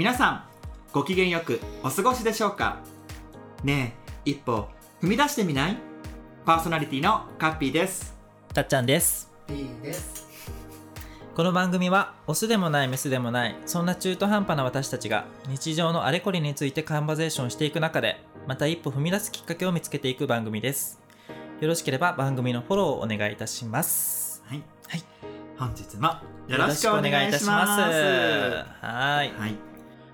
皆さんご機嫌よくお過ごしでしょうか？ねえ一歩踏み出してみない？パーソナリティのカッピーです。たっちゃんです。この番組は、オスでもないメスでもない、そんな中途半端な私たちが、日常のあれこれについてカンバゼーションしていく中で、また一歩踏み出すきっかけを見つけていく番組です。よろしければ番組のフォローをお願いいたします。はい、はい、本日もよろしくお願いします。はい。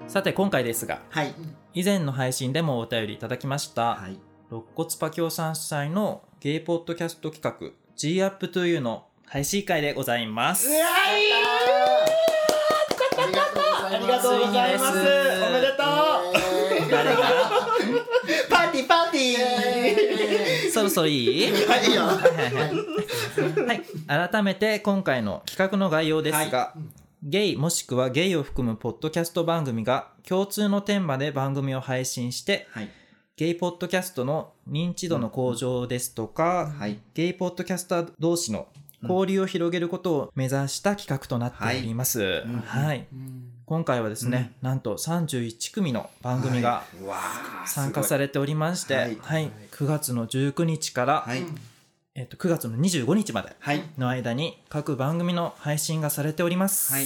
はいさて今回ですが、はい。以前の配信でもお便りいただきました、はい。肋骨パキオさん主催のゲイポッドキャスト企画 G Up to You の配信会でございます。ありがとうございます。ありがとうございます。おめでとう。誰がパーティーパーティー。そろそろいい？はいいいよ。はいはいはい。はい、改めて今回の企画の概要ですが、ゲイもしくはゲイを含むポッドキャスト番組が共通のテーマで番組を配信して、はい。ゲイポッドキャストの認知度の向上ですとか、はい。ゲイポッドキャスター同士の交流を広げることを目指した企画となっております。はい。今回はですね、なんと31組の番組が参加されておりまして、ははい。い、9月の19日から、はいえっと9月の25日まではい。の間に各番組の配信がされております。はい。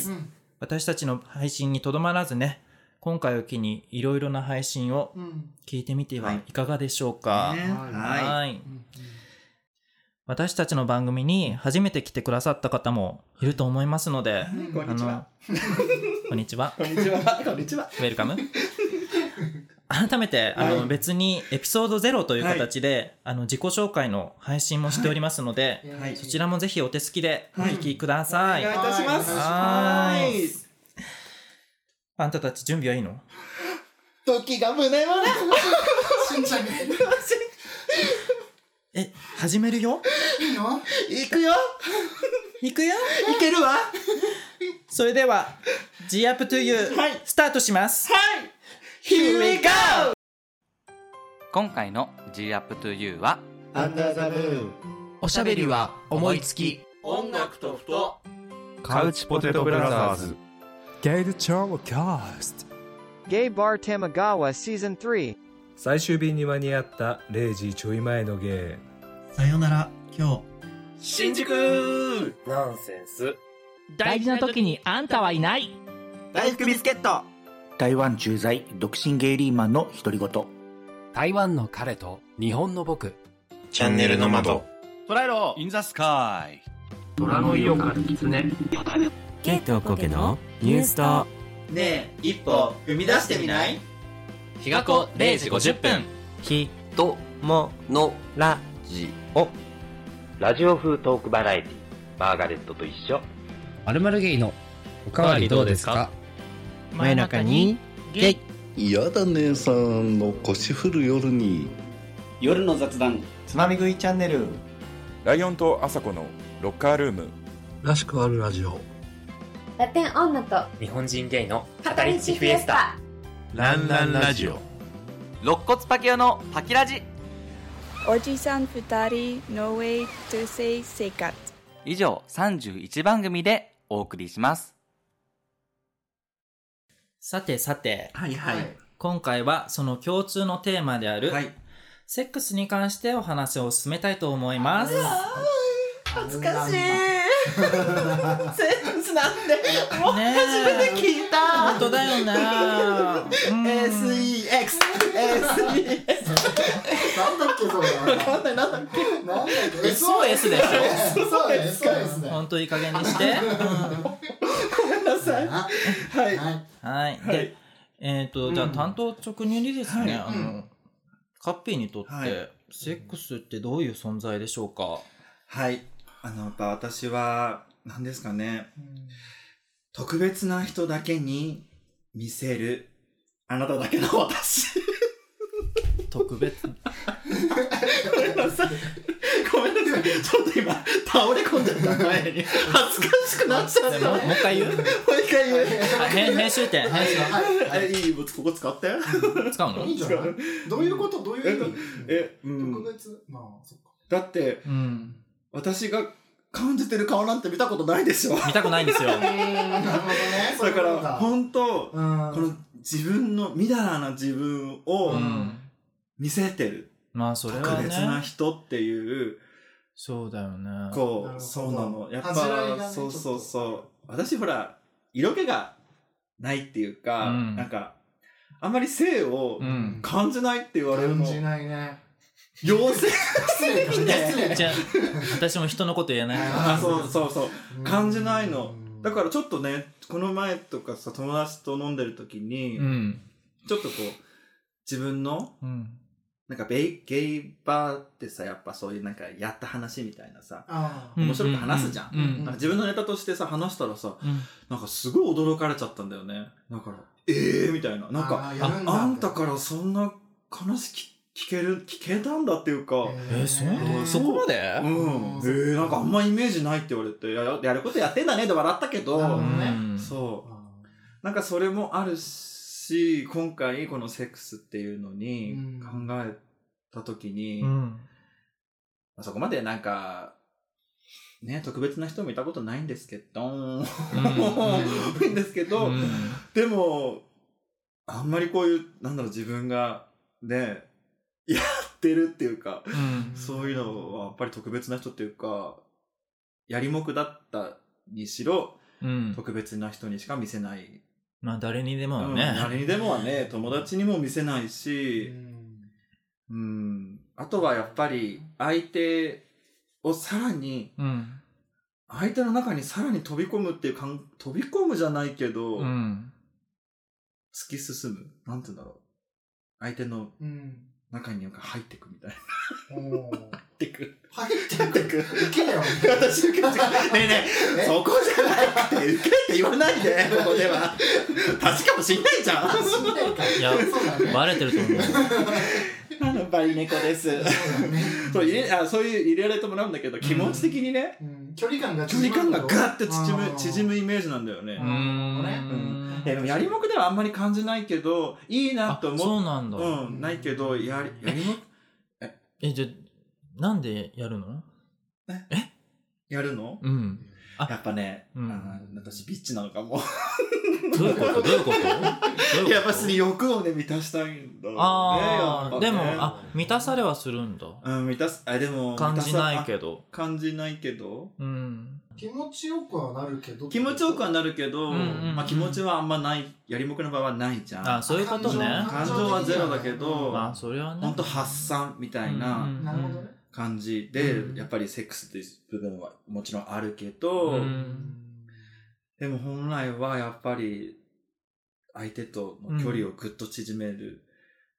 私たちの配信にとどまらずね、今回を機にいろいろな配信を聞いてみてはいかがでしょうか？ね。は。はい。私たちの番組に初めて来てくださった方もいると思いますので、こんにちは。あのこんにちは。こんにちは。こんにちは。ウェルカム。改めて、あの、はい。別にエピソード0という形で、あの、自己紹介の配信もしておりますので、はい。そちらもぜひお手すきでお聞きください。お願いいたします。はーい。はいあんたたち準備はいいの？時が胸をねしんちゃんがえ、始めるよ？いいの？行くよ。行くよ。いけるわ。それでは、G Up to You、はい。スタートします。はい Here we go! 今回の G Up to You は Under the moon おしゃべりは思いつき。音楽とふと。カウチポテトブラザーズゲイルチョーキャスト Gay Bar Tamagawa Season 3最終便に間に合った0時ちょい前のゲさよなら。今日。新宿。ナンセンス大事な時にあんたはいない。大福ビスケット台湾駐在独身ゲイリーマンの独り言。台湾の彼と日本の僕。チャンネルの窓。捉えろ！インザスカイ虎の色から狐。ケイトコケのニュースとねえ一歩踏み出してみない？日が子0時50分。ひとものラジオラジオ風トークバラエティマーガレットと一緒。まるまるゲイのおかわりどうですか？真夜中にゲイ。嫌だ姉さんの腰振る夜に。夜の雑談。つまみ食いチャンネル。ライオンとアサコのロッカールーム。らしくあるラジオ。ラテン女と日本人ゲイの語り地フィエスタ。ランランラジオ。肋骨パキオのパキラジ。おじさん二人 No way to say 生活。以上31番組でお送りしますさてさて、はいはい。今回はその共通のテーマである、はい。セックスに関してお話を進めたいと思います。恥ずかしい。センスなんてもう初めて聞いた。本当だよね。うん。SEX SEX なんだっけそれ。わかんないなんだっけなんだっけ。SOS でしょ。そうだね、SOS。本当いい加減にして。ごめんなさい。はい。はい。はい。で、えっ、と、じゃあ担当直入にですね、あの、カッピーにとって、はい。セックスってどういう存在でしょうか？はい。あのやっぱ私は何ですかね。特別な人だけに見せる。あなただけの私。特別。ごめんなさいちょっと今倒れ込んじゃった前に。恥ずかしくなっちゃった。もうもう一回言う？もう一回言う。あ編編集点、編集。はい、えいいここ使って？使うの？いいんじゃない？どういうこと？どういう意味？え、うん、特別まあ、そっか。だって、うん。私が感じてる顔なんて見たことないでしょ。見たくないんですよ。なるほどね。だ。から本当うんこの自分の、みだらな自分をうん。見せてる。まあそれは特別なね。人っていう、そうだよね。こう、そうなの。やっぱ、ねそうそうそう。私ほら、色気がないっていうか、うんなんか、あんまり性をうん。感じないって言われるの。感じないね。妖精失礼じゃあ、私も人のこと言えない。あ、そうそうそう。うん感じないのうんだからちょっとね、この前とかさ、友達と飲んでる時に、うん。ちょっとこう、自分の、うん。なんかベイ、ゲイバーってさ、やっぱそういうなんかやった話みたいなさ、面白く話すじゃん。うんうんなんか自分のネタとしてさ、話したらさ、うん。なんかすごい驚かれちゃったんだよね。だから、ええー、みたいな。なんか、あんだあんたからそんな話聞聞ける、聞けたんだっていうか、え、そーそこまで？うん。えー、なんかあんまイメージないって言われて、ややることやってんだねって笑ったけど、ね。うん。そう。なんかそれもあるし、今回このセックスっていうのにうん考えたときに、うん。まあそこまでなんか、ね、特別な人もいたことないんですけど、いいんですけど、うんでも、あんまりこういう、なんだろう、自分が、ね、やってるっていうか、うん。そういうのはやっぱり特別な人っていうか、やりもくだったにしろ、うん。特別な人にしか見せないまあ誰にでもうんね。誰にでもはね、友達にも見せないし、うん。あとはやっぱり、相手をさらに、うん。相手の中にさらに飛び込むっていうかん、飛び込むじゃないけど、うん。突き進む。なんて言うんだろう。相手のうん。中になんか入ってくみたいな。ってく。入ってく。受けよ。私受けねえねえ、そこじゃなくて、受けって言わないで、ここでは。確かもしんないじゃん。死んないか。いや。バレてると思う。あの、バリ猫です。そうだね。そう入れあそういう入れられてもらうんだけど、気持ち的にね、うん距離感が距離感がガッて縮縮むむ縮むイメージなんだよね。うんん。でもやりもくではあんまり感じないけど、いいなあと思そうなんだ。うん、ないけど、やり、やりもく、え、じゃあ、なんでやるの？やるの？うん。あやっぱね、うんあの私ビッチなのかも。どういうこと？どういうこと？どういうこと？やっぱり欲をね、満たしたいんだろうね。ああ、やっぱねでも、あ、満たされはするんだ。うん、満たす、あ、でも、感じないけど。ど。感じないけど。うん。気持ちよくはなるけど。気持ちよくはなるけど、うんうんうんまあ気持ちはあんまない、やりもくの場合はないじゃん。あ、そういうことね。感情はゼロだけど、あ、それはね。ほんと発散みたいなうんなるほどね。感じで、うんやっぱりセックスっていう部分はもちろんあるけど、うんでも本来はやっぱり相手との距離をぐっと縮める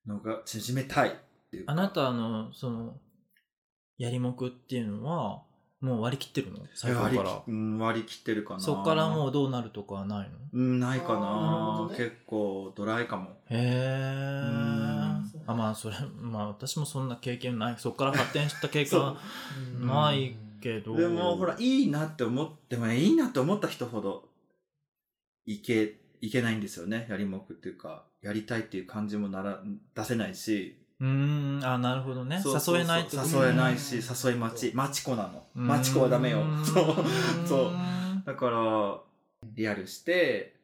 のが、縮めたいっていうか。あなたの、その、やりもくっていうのは、もう割り切ってるの？最初割りから。割り切ってるかな。そっからもうどうなるとかはないの？うん、ないかなね結構ドライかも。へえ。んあ、まあ、それ、まあ、私もそんな経験ない。そっから発展した経験はうんないけど。でも、ほら、いいなって思ってもね、いいなって思った人ほど、いけ、いけないんですよね。やりもくっていうか、やりたいっていう感じもなら、出せないし。うーん、あ、なるほどね。誘えないって誘えないし、誘い待ち。待ち子なの。うん待ち子はダメよ。そう。そうう。んだから、リアルして、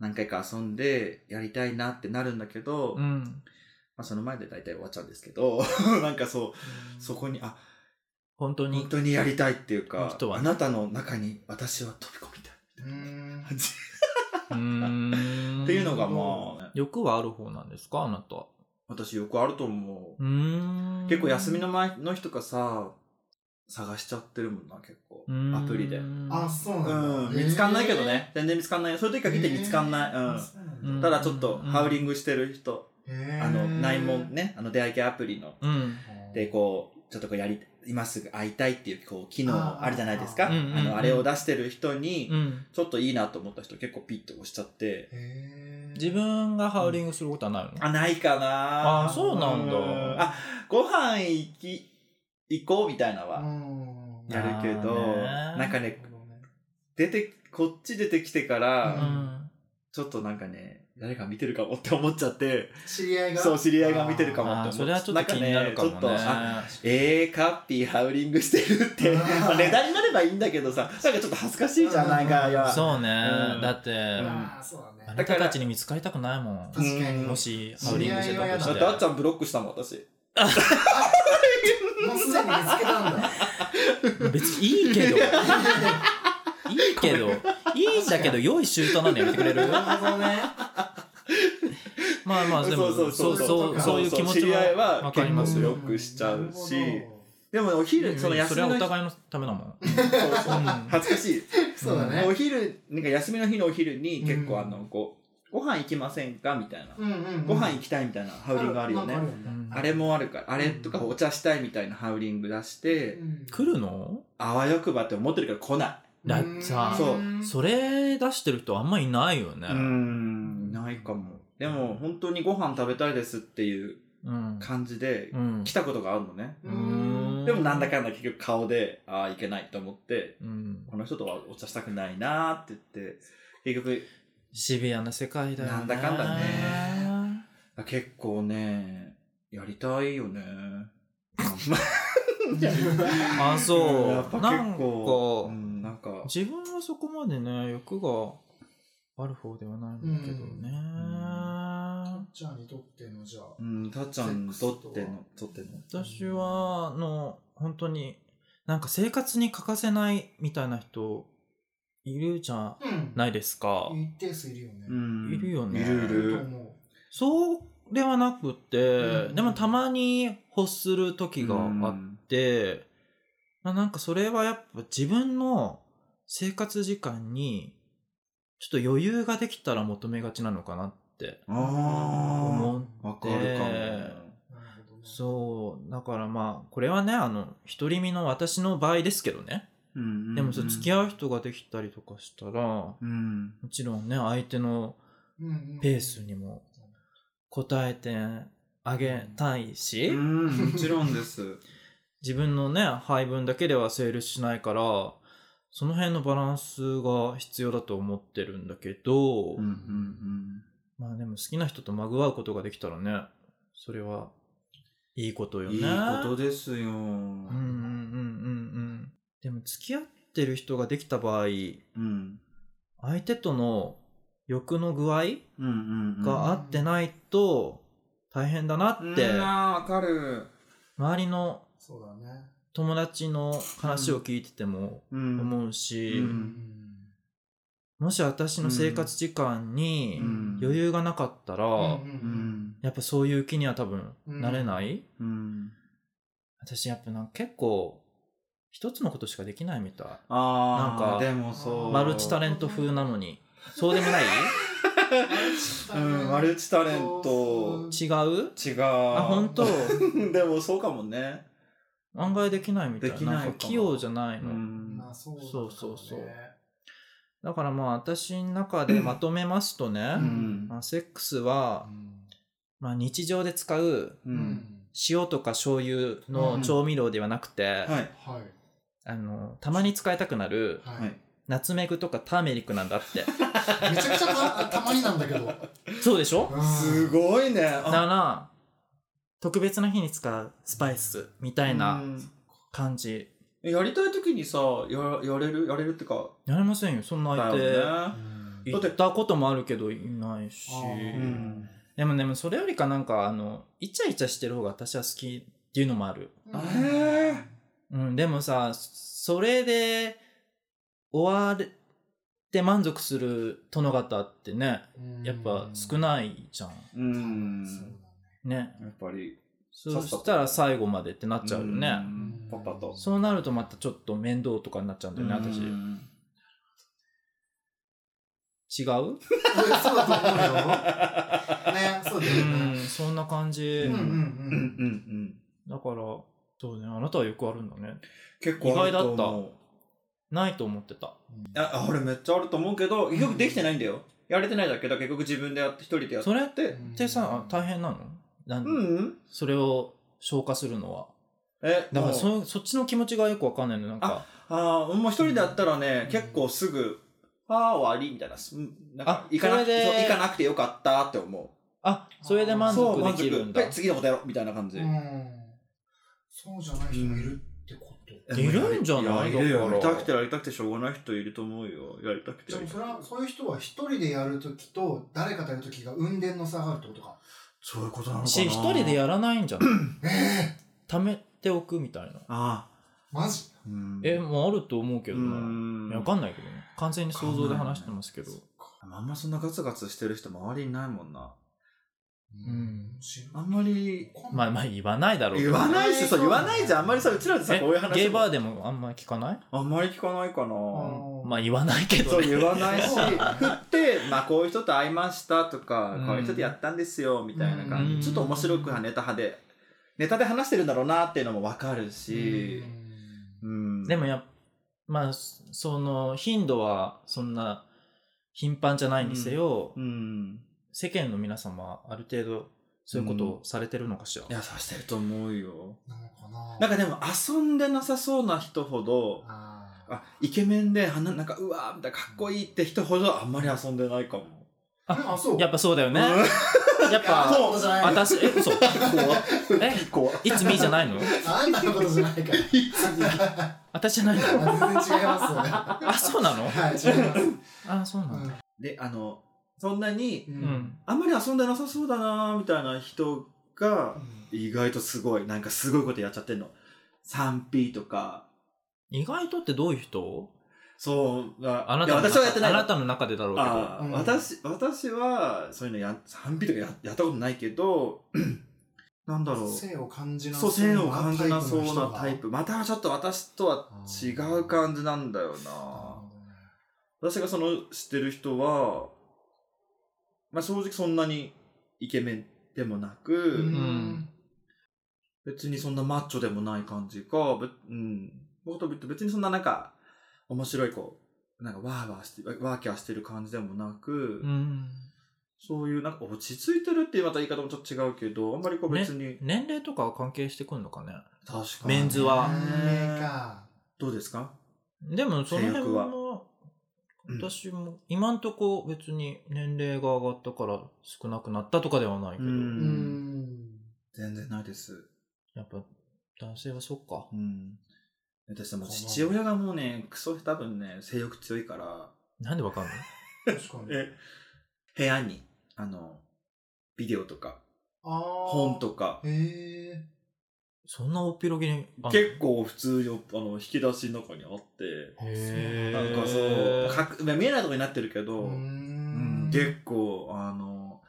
何回か遊んで、やりたいなってなるんだけど、まうん。あその前で大体終わっちゃうんですけど、なんかそう、そこに、あ、本当に？本。当にやりたいっていうか、人は？あなたの中に私は飛び込みたい。うん感じうーんっていうのがまあ、欲はある方なんですか？あなたは。私よくあると思う。う。結構休みの前の日とかさ、探しちゃってるもんな、結構。アプリで。あ、そうなんだ。うん、見つかんないけどね。全然見つかんない。そういう時限って見つかんない。うん。ただちょっとハウリングしてる人、あの、内門ね、あの出会い系アプリの、うん。で、こう、ちょっとこうやり、今すぐ会いたいっていう、こう、機能あるじゃないですか。あうんうんうん。の、あれを出してる人にう、ん。ちょっといいなと思った人結構ピッと押しちゃって、へー。自分がハウリングすることはないの、あ、ないかな。あそうなんだ。あ、ご飯行き、行こうみたいなのはうん。やるけど、なんかね、出て、こっち出てきてから、うん。ちょっとなんかね、誰か見てるかもって思っちゃって、知り合いが？そう、知り合いが見てるかもって思っあーそれはちょっと気になるかもね。んちょっと、あ、えー、カッピーハウリングしてるって、うん まあネタになればいいんだけどさ、なんかちょっと恥ずかしいじゃん、なんか、いや。そうね、うん。だって、あーそうだね。あなたたちに見つかりたくないもん。確かに。もし、ハウリングしてたとしてて、あっちゃんブロックしたもん、私。もうすでに見つけたんだ。別にいいけど、いいけど、いいんだけど、用意周到なのやめてくれる？なるほどねまあまあ、でも、そうそうそう、そういう気持ちはわかりますよ。結構ブロックしちゃうし、でもお昼、その休それみの日、はお互いのためだもん。そうそう恥ずかしい。そうだねお昼、なんか休みの日のお昼に結構あの、こう、ご飯行きませんか？みたいな。ご飯行きたいみたいなハウリングあるよねあれもあるから、あれとかお茶したいみたいなハウリング出して、来るの？あわよくばって思ってるから来ない。だってさ、そうそれ出してる人あんまいないよね。うーん、ないかも。でも、本当にご飯食べたいですっていううん。感じでうん来たことがあるのね。うんでもなんだかんだ結局顔で、ああ、いけないと思って、うん。この人とはお茶したくないなーって言って、結局、シビアな世界だよね。なんだかんだね。結構ね、やりたいよね。あ、そう。やっぱなん結構、かうん、なんか、自分はそこまでね、欲がある方ではないんだけどね。ちゃんにとってのじゃあうん、たっちゃんにとっての、とっての？私は、あの、本当に、なんか生活に欠かせないみたいな人、いるじゃないですか。一定数いるよね。うん。いるよね。いるいる。と思そうではなくて、うん。でもたまに欲する時があって、まあ、なんかそれはやっぱ自分の生活時間にちょっと余裕ができたら求めがちなのかなってあ思って。あ、わかるかも。そう。だからまあこれはねあの独り身の私の場合ですけどね、うんうんうん。でもそう付き合う人ができたりとかしたら、うん。もちろんね相手のうんうん。ペースにも応えてあげたいし、うん、もちろんです。自分のね配分だけでは成立しないからその辺のバランスが必要だと思ってるんだけど、うんうんうん。まあでも好きな人とまぐわうことができたらねそれはいいことよね。いいことですよ。うんうんうんうんうん。でも付き合ってる人ができた場合、うん。相手との欲の具合うんうんうん。が合ってないと大変だなって、うんあーわかる。周りのそうだね友達の話を聞いててもうん思うし、うんもし私の生活時間にうん余裕がなかったら、うん。やっぱそういう気には多分なれない、うん。私やっぱなんか結構一つのことしかできないみたい。ああ、なんかでもそう。マルチタレント風なのに。そうでもない？うん、マルチタレント。違う？違う。ああ、本当？でもそうかもね。案外できないみたいできないかも。んか器用じゃないの。まあそうそうそうそう。だからまあ私の中でまとめますとね、ん。まあ、セックスは、まあ、日常で使ううん。塩とか醤油の調味料ではなくて、はい。はい。あのたまに使いたくなるはい。ナツメグとかターメリックなんだって。めちゃくちゃたたまになんだけど。そうでしょ？すごいね。だから特別な日に使うスパイスみたいなうん。感じ。やりたい時にさ、ややれる？やれるってか？やれませんよそんな相手、だよね。行ったこともあるけどいないし、うん。でもでもそれよりかなんかあのイチャイチャしてる方が私は好きっていうのもある、えうん、でもさそれで終わって満足する殿方ってねやっぱ少ないじゃん。ー。うん。ね。やっぱり。そしたら最後までってなっちゃうよね。うん。パパと。そうなるとまたちょっと面倒とかになっちゃうんだよね私うん。違う？そうだと思うよ。ねそうだよね。うんそんな感じ、うん。うん。うん。うん。だからそうねあなたはよくあるんだね。結構あると思う。ないと思ってた。あ、あれめっちゃあると思うけど、結局できてないんだよ。やれてないだけだ。結局自分でやって、一人でやって。それってさ大変なの？なんうんそれを消化するのはえ、だからもうそそっちの気持ちがよくわかんないのなんかああ、もう一人でやったらね、結構すぐああ、終わりみたいな。うんなんかあ行かなくそれでそう行かなくてよかったって思う。あ、それで満そう足できるんだ。はい次のことやろうみたいな感じ。うん。そうじゃない人もいるってこと。いるんじゃない？やいるよ。やりたくてやりたくてしょうがない人いると思うよ。やりたくてじゃあやりたくて。それはそういう人は一人でやるときと誰かとやるときが運転の差があるってことか。そういうことなのかな。し、一人でやらないんじゃない？貯めておくみたいな。あマジ？あ。うんえ、もうあると思うけどうな。んいやわかんないけどね。完全に想像で話してますけど。あんまそんなガツガツしてる人周りにいないもんな。うん。あんまりまあまあ言わないだろうけ言どわないし、そう言わないじゃん。あんまりさ、うちらでさ、えこういう話。ゲイバーでもあんまり聞かない？あんまり聞かないかな。まあ言わないけどね。そう言わないし、振って、まあこういう人と会いましたとか、うんこういう人とやったんですよ、みたいな感じ。うんちょっと面白くはネタ派で、ネタで話してるんだろうなっていうのもわかるし、うん。でもやっまあ、その頻度はそんな頻繁じゃないにせよ、うん。世間の皆様はある程度そういうことをされてるのかしら？いや、さしてると思うよ。なのかな？なんかでも遊んでなさそうな人ほど、ああ、イケメンで、はななんか、うわーみたいな、かっこいいって人ほどあんまり遊んでないかも。あ、そう。やっぱそうだよね。やっぱ、そうじゃない私、え、嘘え、いつみじゃないの？あんたのことじゃないから。私じゃないの？全然違いますよね。あ、そうなの？はい、違います。あ、そうなんだ。で、あの、そんなに、うん。あんまり遊んでなさそうだなーみたいな人が、意外とすごい、なんかすごいことやっちゃってんの。3P とか。意外とってどういう人？そう、ああないたのや私はやってないのあなたの中でだろうけど。私、私は、そういうのや、3P とかややったことないけど、なんだろう。性を感じなそう、性を感じなそうなタイププ。またちょっと私とは違う感じなんだよな。私がその知ってる人は、まあ正直そんなにイケメンでもなく、うん別にそんなマッチョでもない感じか、べうん。僕と別にそんななんか、面白いこう、なんかわーわーして、ワーキャーしてる感じでもなく、うん。そういうなんか落ち着いてるっていうまた言い方もちょっと違うけど、あんまりこう別に、ね年齢とかは関係してくんのかね？確かに。メンズは。年齢か。どうですか？でもその辺はは、私も今んとこ別に年齢が上がったから少なくなったとかではないけど、うん。全然ないです。やっぱ男性はそっか。うん。私も父親がもうね、クソ多分ね、性欲強いから、なんでわかんの？確かに。え、部屋に、あの、ビデオとか、本とか、へえ。そんなおっぴろげに。あ結構普通にあの引き出しの中にあって、へなんかそう、かくまあ見えないとこになってるけど、ううんん。結構、あの、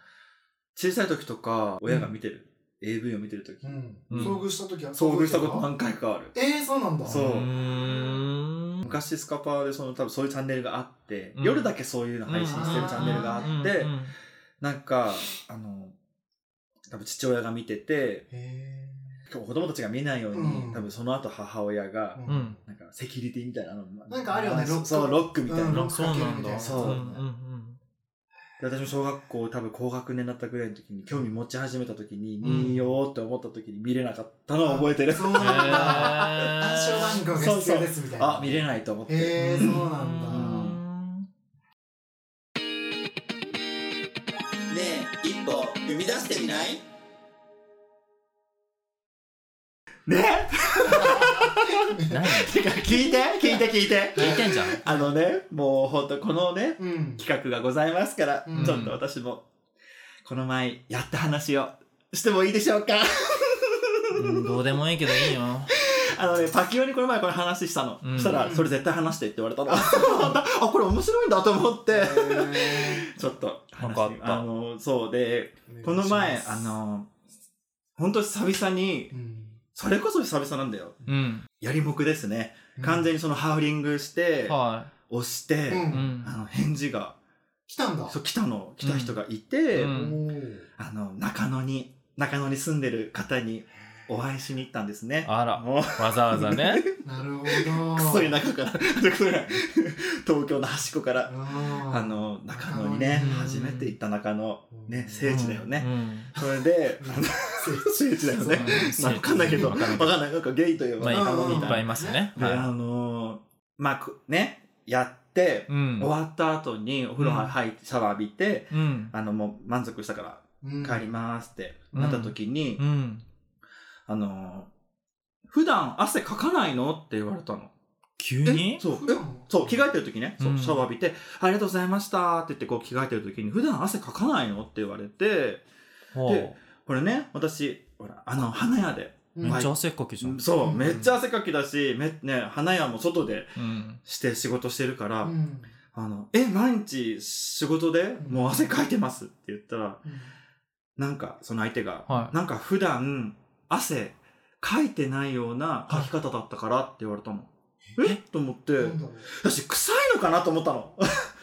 小さい時とか、親が見てる、AV を見てる時、うん。うん。遭遇した時は遭遇したことな何回かある。えー、そうなんだ。そう。う。昔スカパーでその多分そういうチャンネルがあって、うん。夜だけそういうの配信してるチャンネルがあって、うんうんなんか、あの、多分父親が見てて、へ子供たちが見ないように、うん。多分その後母親が、なんかセキュリティみたいなの、なんかあるよねロック。そう、ロックみたいな。うんロッでクかけるみたいな。そう私も小学校多分高学年だったぐらいの時に興味持ち始めた時に、ん見ようって思った時に見れなかったのを覚えてる。そうなんだ。暗証番号が必要ですみたいな。あ、見れないと思って。へえ、そううん。なんだ。ねえ、一歩踏み出してみない？ね何？てか聞いて聞いて聞いて聞いてんじゃん。あのね、もうほんとこのね、うん。企画がございますから、うんちょっと私も、この前やった話をしてもいいでしょうか？うんどうでもいいけどいいよ。あのね、パキオにこの前この話したの。うんそしたら、それ絶対話してって言われたの。あ、これ面白いんだと思って。ちょっと話わかった？あの、そうで、この前、あの、本当久々に、うん、それこそ久々なんだよ。うん。やりもくですね。完全にそのハウリングして、は押して、うんんあ。の、返事が、来たんだ。そう、来たの、来た人がいて、うんあの、中野に、中野に住んでる方にお会いしに行ったんですね。あら、もう、わざわざね。なるほど。くそい中から、東京の端っこから、ああの、中野にねうん、初めて行った中野、ね、聖地だよね。うん。それで、聖地。だよね。まあわかんないけど、わかんない。なんかゲイといえば、まあ、いうん。いっぱいいますね。で、あはのーまあ、くね、やっって、うん。終わった後にお風呂入ってシャワー浴びて、うん。あのもう満足したからうん。帰りますってなった時に、うんあの普段汗かかないの？って言われたの。急に？えそう。えそう着替えてる時ね、そううん。シャワー浴びて「ありがとうございました」って言ってこう着替えてる時に「普段汗かかないの?」って言われて。でこれね私ほらあの花屋で。めっちゃ汗っかきじゃん。そうめっちゃ汗かきだしめ、ね、花屋も外でうん。して仕事してるから「うん。あのえ毎日仕事でもう汗かいてます」って言ったらなんかその相手が、はい。なんか普段汗かいてないような書き方だったからって言われたの。え？と思って。私臭いのかなと思ったの。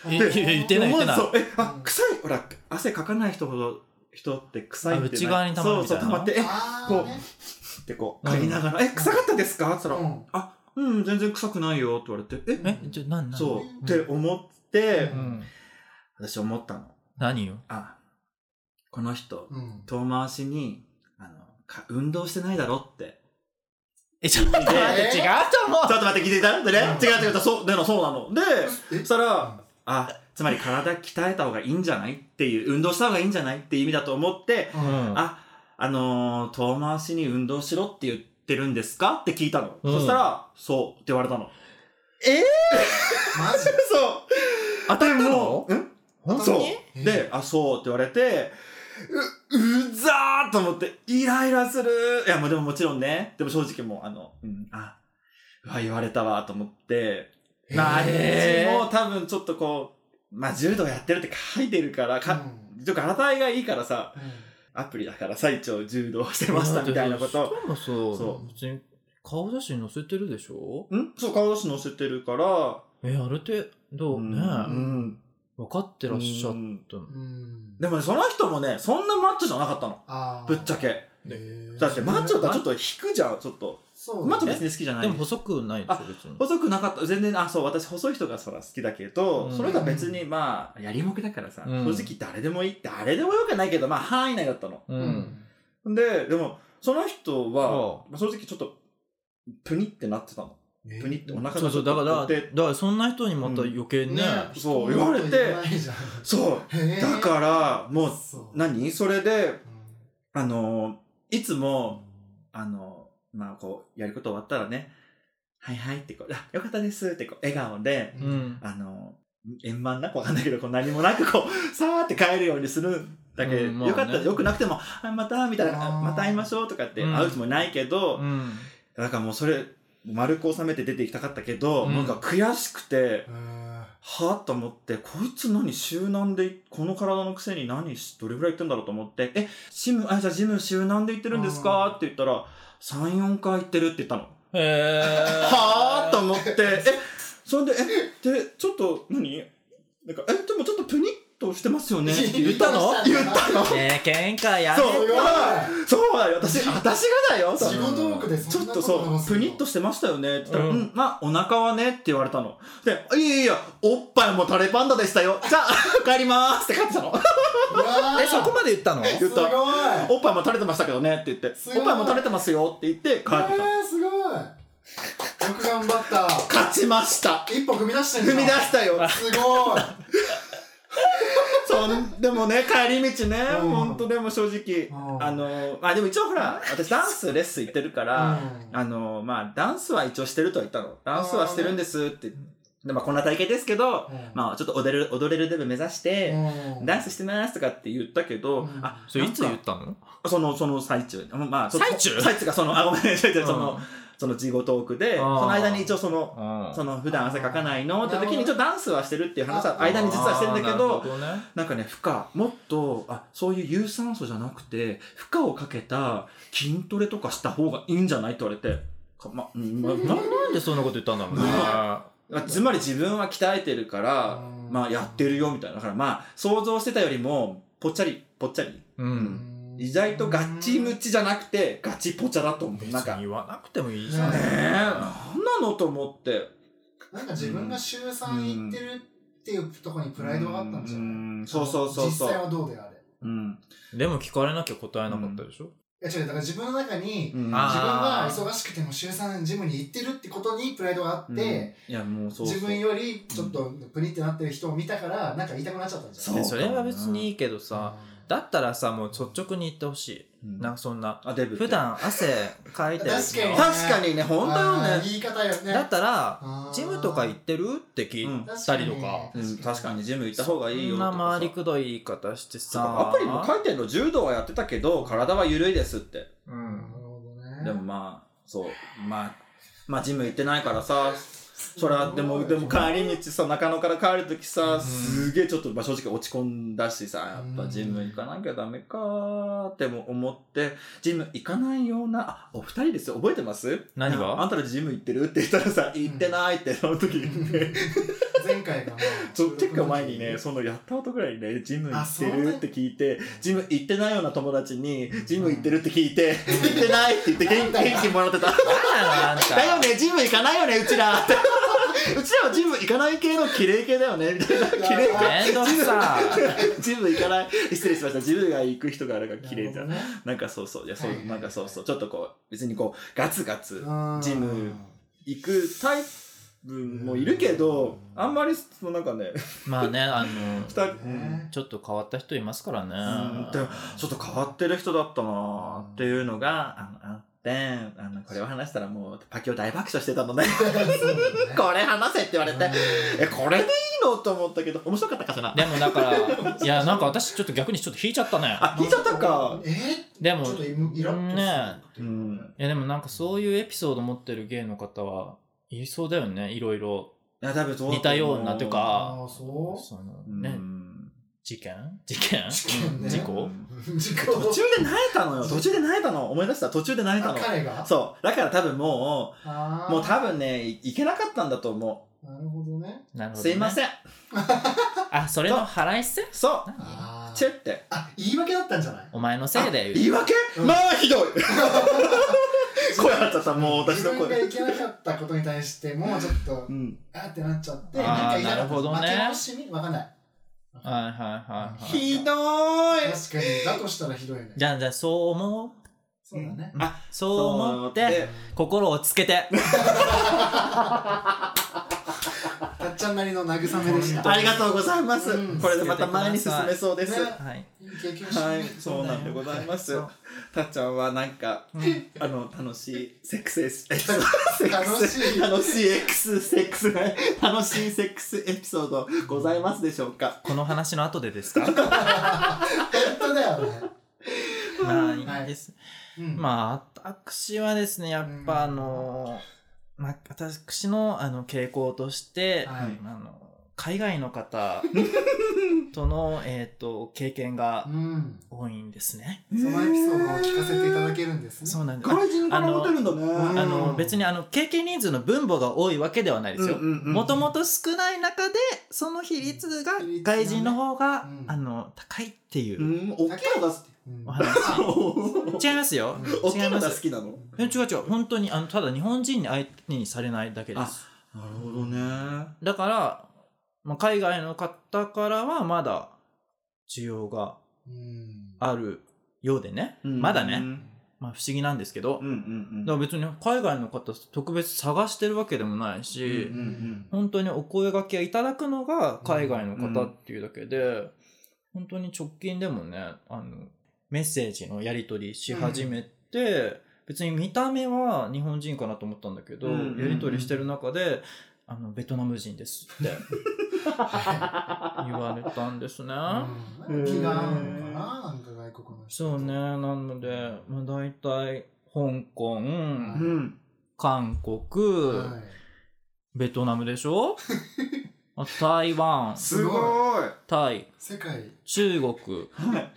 え？で言ってない言ってない。え？あ臭い？ほら汗かかない人ほど人って臭いってあ内側に溜まるみたいな。そうそう溜まってえ？こうってこう嗅ぎながら「え？臭かったですか?」って言ったら「あうん全然臭くないよ」って言われて「え？え？じゃなんなん？そうって思ってうん。私思ったの。何よあこの人うん。遠回しに運動してないだろって。えちょっと待って違うと思う。ちょっと待って聞いてたでね、違う違うそうでもそうなの。でそしたらあつまり体鍛えた方がいいんじゃないっていう運動した方がいいんじゃないっていう意味だと思って、うん。ああのー遠回しに運動しろって言ってるんですかって聞いたの、うん。そしたらそうって言われたの。え？マジ？そう。当たったの？ん？本当そにう。であそうって言われてううざーと思ってイライラする。いやもうでももちろんね。でも正直もうあのうんあうわ言われたわと思って。まああっちも多分ちょっとこうまあ柔道やってるって書いてるからか、ちょっと体がいいからさ、アプリだから最長柔道してましたみたいなこと。しかもさそう別に顔写真載せてるでしょ？ん？そう顔写真載せてるから。えあれってどう？ねうん分かってらっしゃったの。でもねその人もねそんなマッチョじゃなかったの。あぶっちゃけ。だってマッチョだとちょっと引くじゃんちょっと。そうマッチョ別に好きじゃない。でも細くないでしょ別に。細くなかった。全然あそう私細い人がそら好きだけど、うん。それとは別にまあやりもくだからさ、うん。正直誰でもいい誰でもよくないけどまあ範囲内だったの、うん。ででもその人は正直ちょっとプニってなってたのプニってお腹がそうそうだからだでからそんな人にまた余計ねそう言われて そう。だからもう何？それであのいつもあのまあこうやること終わったらねはいはいってこうあよかったですってこう笑顔で、うん。あの円満なくわかんないけどこう何もなくこう さーって帰るようにするんだけ。ど、うんまあね。よかったよくなくてもあまたみたいなまた会いましょうとかってうん。会うつもりないけど、うん。だからもうそれ丸く収めて出ていきたかったけど、うん。なんか悔しくて、はぁと思ってこいつ何週何でこの体のくせに何しどれぐらい行ってんだろうと思って「えジムあじゃあジム週何で行ってるんですか?」って言ったら「34回行ってる」って言ったの。へえ はぁと思ってえそれでえでちょっと何？なんかえでもちょっとプニッとしてますよね。言ったの？言ったの？ねえ喧嘩やめそうそうだよ。私私がだよ。仕事多くでちょっとそう話すプニッとしてましたよね。って言ったら「ううん。ん、まあお腹はね」って言われたの。で「いやいやいやおっぱいもタレパンダでしたよ。じゃあ 帰ります」って帰ってたの。えそこまで言ったの？言った。おっぱいも垂れてましたけどねって言って。ごい。おっぱいも垂れてますよって言って帰ってた。えー、すごい。よく頑張った。勝ちました。一歩踏み出してる踏み出したよ。すごいでもね帰り道ねうん。本当でも正直。うん。あのまあでも一応ほら私ダンスレッスン行ってるからうん。あのまあダンスは一応してるとは言ったの。ダンスはしてるんですって。でまあこんな体型ですけどうん。まあちょっと踊れる踊れるレベル目指してうん。ダンスしてますとかって言ったけどあそれいつ言ったの？そのその最中。まあそ最中？最中がそのあごめんなさいそのうんその事後トークでその間に一応そのうん。その普段汗かかないのって時に一応ダンスはしてるっていう話はあ間に実はしてるんだけどなんかね負荷もっとあそういう有酸素じゃなくて負荷をかけた筋トレとかした方がいいんじゃないって言われてかまうんまあななんでそんなこと言ったんだろうね。まあつまり自分は鍛えてるからうん。まあやってるよみたいな。だからまあ想像してたよりもぽっちゃりぽっちゃり。うん意外とガッチムチじゃなくてガチポチャだと思う。別なんか言わなくてもいいじゃん。えなんなのと思って。なんか自分が週3行ってるっていうところにプライドがあったんじゃない？うんそうそうそうそう。実際はどうであれ？うん。でも聞かれなきゃ答えなかったでしょ？や違う、だから自分の中に、うん。自分が忙しくても週3ジムに行ってるってことにプライドがあって、いやもうそうそう。自分よりちょっとプニってなってる人を見たから、なんか言いたくなっちゃったんじゃない？ねそれは別にいいけどさ、だったらさもう率直に言ってほしい、なんかそんな。あデブって。普段汗かいてる。確かにね。確かにね本当よあーね言い方よね。だったらあー。ジムとか行ってるって聞いたりとか、うん。確かにジム行った方がいいよそんなとかさ回りくどい言い方してさ。アプリも書いてんの柔道はやってたけど体は緩いですって。うん。なるほどね。でもまあそう。まあまあジム行ってないからさそれはでもでも帰り道さ中野から帰る時さすげえちょっと、まあ、正直落ち込んだしさやっぱジム行かなきゃダメかーっても思ってジム行かないようなあお二人ですよ覚えてます？何が？ああんたらジム行ってるって言ったらさ行ってないってその時にね。前回がまあそう結構前にね、そのやった後ぐらいにね、ジム行ってるって聞いて、ジム行ってないような友達に、ジム行ってるって聞いて、行ってないって言って元元気もらってた。だよね、ジム行かないよね、うちらって。うちらはジム行かない系の綺麗系だよね、みたいな。綺麗めんどくさジム行かない。失礼しました。ジムが行く人がなんか綺麗じゃん。なるなんかそうそう。いや、そうはいはい、はいなんかそうそう。ちょっとこう、別にこう、ガツガツうんジム行くタイプもいるけど、あんまり、そのなんかね、まあねあのちょっと変わった人いますからね、ちょっと変わってる人だったなっていうのがあのあってあのこれを話したらもうパキオ大爆笑してたのね。これ話せって言われて。えこれでいいの？と思ったけど面白かったかしら？でもだからいやなんか私ちょっと逆にちょっと引いちゃったね。あ聞いちゃったか。えでもちょっとイイラッねうん。いやでもなんかそういうエピソード持ってる芸の方はいそうだよねいろいろ。いや多分似たようなというか。ああ、そう？そのうん。ね事件？事件？事件ね。事故？事故。途中で泣いたのよ。途中で泣いたの。思い出した。途中で泣いたあの彼が？そう。だから多分もうもう多分ねいいけなかったんだと思なるほどね。なるほど、うすいません。あそれの腹いせ？そう。あチェって。あ、言い訳だったんじゃない？お前のせいで言い訳？まあひどい。声張っちゃった。もう私自の声分がいけなかったことに対してもうちょっと、うん。あーってなっちゃって、なんかなるほどね。負け直しにわかんない。はいはいはいはい。ひどーい。確かに、だとしたらひどいね。じゃあじゃあそう思う？そうだね。あそう思ってそう思って。心をつけてちゃんなりの慰めでした。ありがとうございます。うん。これでまた前に進めそうです。ね。はい。い。いはい、そうなんでございます。たっちゃんはなんか、あの、楽しいセックスエス、楽しい楽しいエクス、セックスが、楽しいセックスエピソードございますでしょうか？この話の後でですか？本当だよね。まあい。いです、うん。まあ私はですねやっぱあのまあ私のあの傾向として、はい。あの海外の方 との、えー、と経験がうん。多いんですね。そのエピソードを聞かせていただけるんですね。そうなんです外人からモテるんだね。うんあの別にあの経験人数の分母が多いわけではないですよ。もともと少ない中でその比率が外人の方が、うんあの高いっていううん大きいのが、うんお話。違いますよ。大きいの違います。が好きなの？え違う違う本当にあのただ日本人に相手にされないだけです。なるほどね。だから、まあ、海外の方からはまだ需要がうん。あるようでね、まだね、まあ、不思議なんですけど、うんうんだから別に海外の方特別探してるわけでもないし、うんうん本当にお声掛けいただくのが海外の方っていうだけで、本当に直近でもねあのメッセージのやり取りし始めて、別に見た目は日本人かなと思ったんだけど、うんうんうん。やり取りしてる中であのベトナム人ですって 言われたんですね。うん気が合うのかななんか外国の人。そうねなので、まあ、大体香港、うん。韓国、はいベトナムでしょ？台湾すごい。タイ世界。中国はい。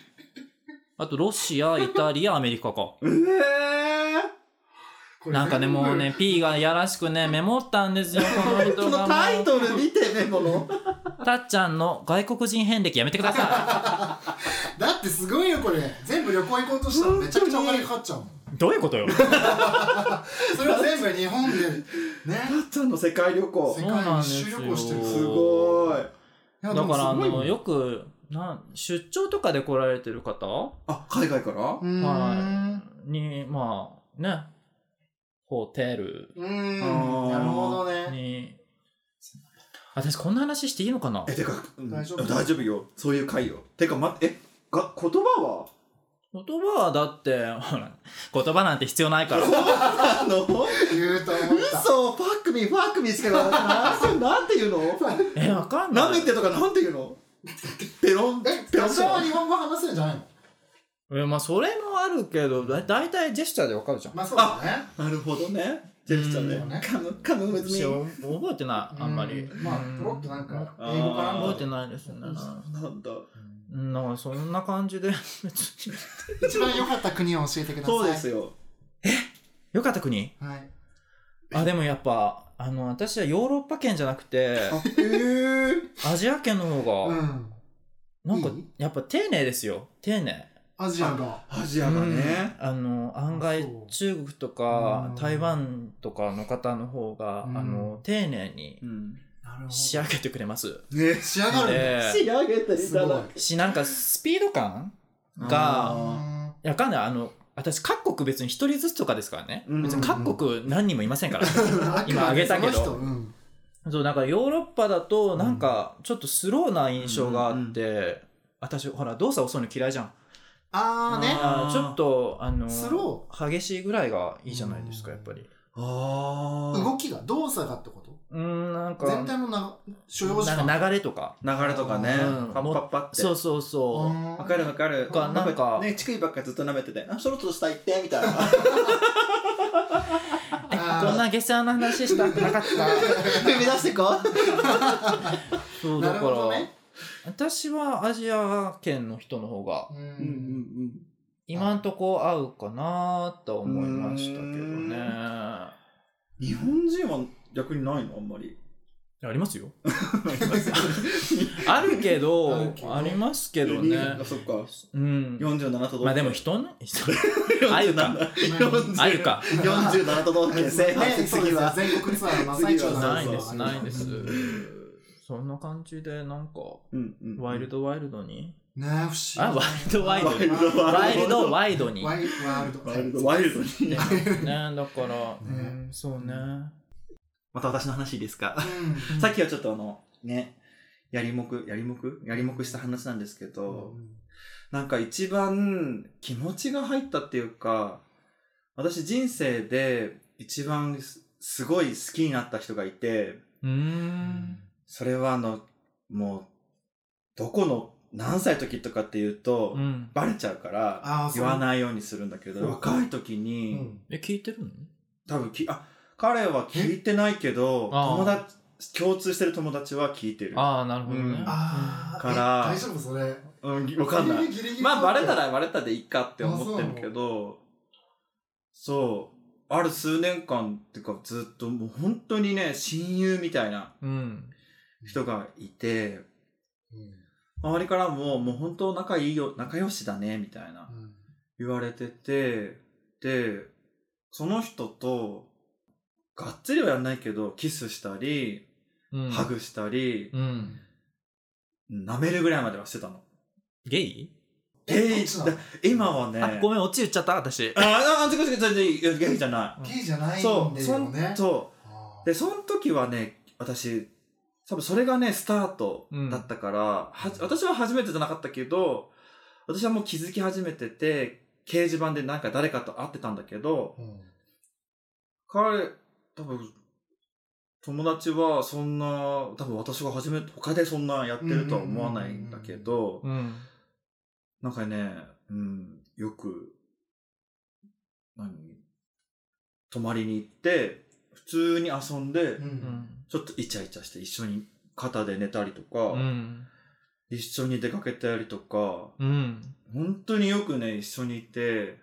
あとロシアイタリアアメリカかええこれなんかねもうね P がやらしくねメモったんですよ このー。人このがタイトル見てね、この。たっちゃんの外国人遍歴やめてくださ だってすごいよこれ。全部旅行行こうとしたらめちゃくちゃお金かかっちゃうもん。いどういうことよ それは全部日本でね。たっちゃんの世界旅行世。界一周旅行してる。そうなんですよすごい。だからあのよくな出張とかで来られてる方？あ、海外から？はい。に、まあ、ね、ホテルうーん。なるほどね。に、私こんな話していいのかな？え、てか、うん大丈夫？大丈夫よ。そういう回よ。てか、ま、え、が、言葉は？言葉はだって、ほら、言葉なんて必要ないから。あの、言うと思った。嘘ファックミー、ファックミーしか言わない。それなんて言うの？え、わかんない。なめてとかなんて言うの？ペロン、え、ペロン多少は日本語話せるんじゃないの？えまあ、それもあるけど、だ大体ジェスチャーでわかるじゃん。まあそうだね。なるほどね。ジェスチャーね。カム、カム with し me。覚えてない、あんまり。うまあ、ポロッとなんか、英語かなんか覚えてないですね。なんだ。うんだからそんな感じで、別に。一番良かった国を教えてください。そうですよ。よかった国？はい。あ、でもやっぱ、あの、私はヨーロッパ圏じゃなくて、え。アジア圏の方が、うん。なんかいい、やっぱ丁寧ですよ。丁寧。アジアが。アジアがね。うん。あの案外中国とかうん。台湾とかの方の方が、うん。あの丁寧に。仕上げてくれます。ね。仕上がるんだ。で仕上げていすごい。ただ。しなんかスピード感がやわかんない。あの私各国別に一人ずつとかですからね、うん。別に各国何人もいませんから、ー今挙げたけど。そうん。そうだからヨーロッパだとなんかちょっとスローな印象があって、私ほら動作遅いの嫌いじゃんあーね。あーちょっとあのスロ激しいぐらいがいいじゃないですかやっぱりあー。動きが、動作がってこと？うーんなんか全体のな所要時間。なんか流れとか流れとかねうん。パッパッパって。そうそうそううんわかるわかる。かなんかね、乳首ばっかずっと舐めてて、あ、そろそろ下行って、みたいな。えあーこんな下世話な話したくなかった踏み出してこなそうだから、るほどね。私はアジア圏の人の方がうん。うんん。今んとこ合うかなとは思いましたけどね。うん。日本人は逆にないの？あんまり。ありますよ。あるけどあるけど。ありますけどね。あ、そっか。うん。47都道府県。まあでも人のあゆか。47あゆか。47都道府県。制覇ね、そうですよ次は。全国ツアーの真っ最中そうないですないですそんな感じでなんかうんうんワイルドワイルドに？ね不思議。あワイルドワイド。ワイルドワイルド。ワイドに。ワイワイルド。ワイルドワイルドに。ねだから うんそうね。また私の話いいですか？うん。さっきはちょっとあの、ね、やりもく、やりもく？やりもくした話なんですけど、なんか一番気持ちが入ったっていうか、私人生で一番すすごい好きになった人がいて、うーんそれはあの、もう、どこの何歳の時とかっていうと、うん。バレちゃうから言わないようにするんだけど、若い時に、うん。え聞いてるの？多分き、あ、彼は聞いてないけど、友達、共通してる友達は聞いてる。ああなるほどね。うん。あー。からえ大丈夫それ？うん、わかんない。ギリギリまあ、バレたらバレたでいいかって思ってるけど、そう、ある数年間っていうかずっともう本当にね、親友みたいなうん人がいて、うん。周りからももう本当仲いいよ、仲良しだね、みたいなうん。言われてて、で、その人と、がっつりはやんないけど、キスしたり、うん。ハグしたり、うん。舐めるぐらいまではしてたの。ゲイ？ゲイ？今はね、あごめんオチ言っちゃった私。ああ、あ、違う違う違う違う、ゲイじゃない。ゲイじゃないんそう、だそんよね。そう。で、その時はね、私、多分それがね、スタートだったから、は私は初めてじゃなかったけど、私はもう気づき始めてて、掲示板でなんか誰かと会ってたんだけど、うん。彼、多分、友達はそんな、多分私が初めて、他でそんなやってるとは思わないんだけど、うん。なんかね、うん、よく、何泊まりに行って、普通に遊んで、ううんんちょっとイチャイチャして一緒に肩で寝たりとか、うん一緒に出かけたりとか、うん本当によくね、一緒にいて、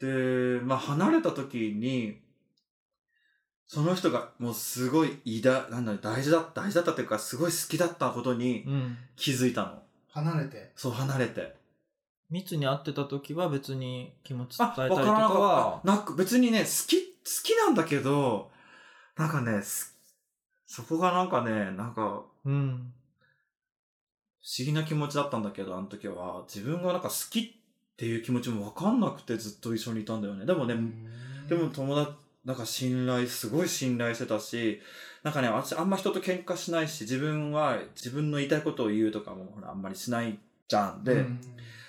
で、まあ離れた時に、その人がもうすごい偉大、なんだろう、大事だ、大事だったっていうか、すごい好きだったことにうん気づいたの。離れて？そう、離れて。密に会ってた時は別に気持ち伝あ、えたりとかはった。なんか別にね、好き、好きなんだけど、なんかね、すそこがなんかね、なんか、うん思議な気持ちだったんだけど、あの時は、自分がなんか好きっていう気持ちもわかんなくてずっと一緒にいたんだよね。でもね、でも友達、なんか信頼、すごい信頼してたし、なんかね、私あんま人と喧嘩しないし、自分は自分の言いたいことを言うとかもほらあんまりしないじゃん。で、うん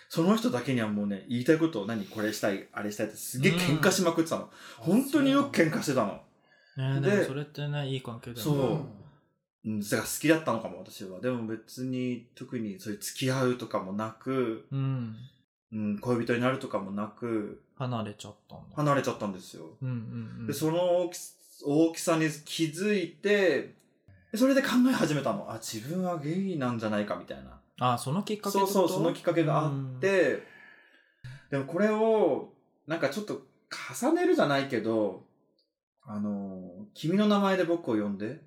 その人だけにはもうね、言いたいことを何これしたい、あれしたいってすげえ喧嘩しまくってたの。本当によく喧嘩してたの。ねででもそれってねいい関係だよねそう。うん、それが好きだったのかも、私は。でも別に、特にそういう付き合うとかもなく、うんうん、恋人になるとかもなく、離れちゃったんだ離れちゃったんですよ。うんうんうんで、その大き大きさに気づいて、でそれで考え始めたの。あ、自分はゲイなんじゃないかみたいな。あそのきっかけそうそう、そのきっかけがあって、でもこれを、なんかちょっと重ねるじゃないけど、あの、君の名前で僕を呼んで、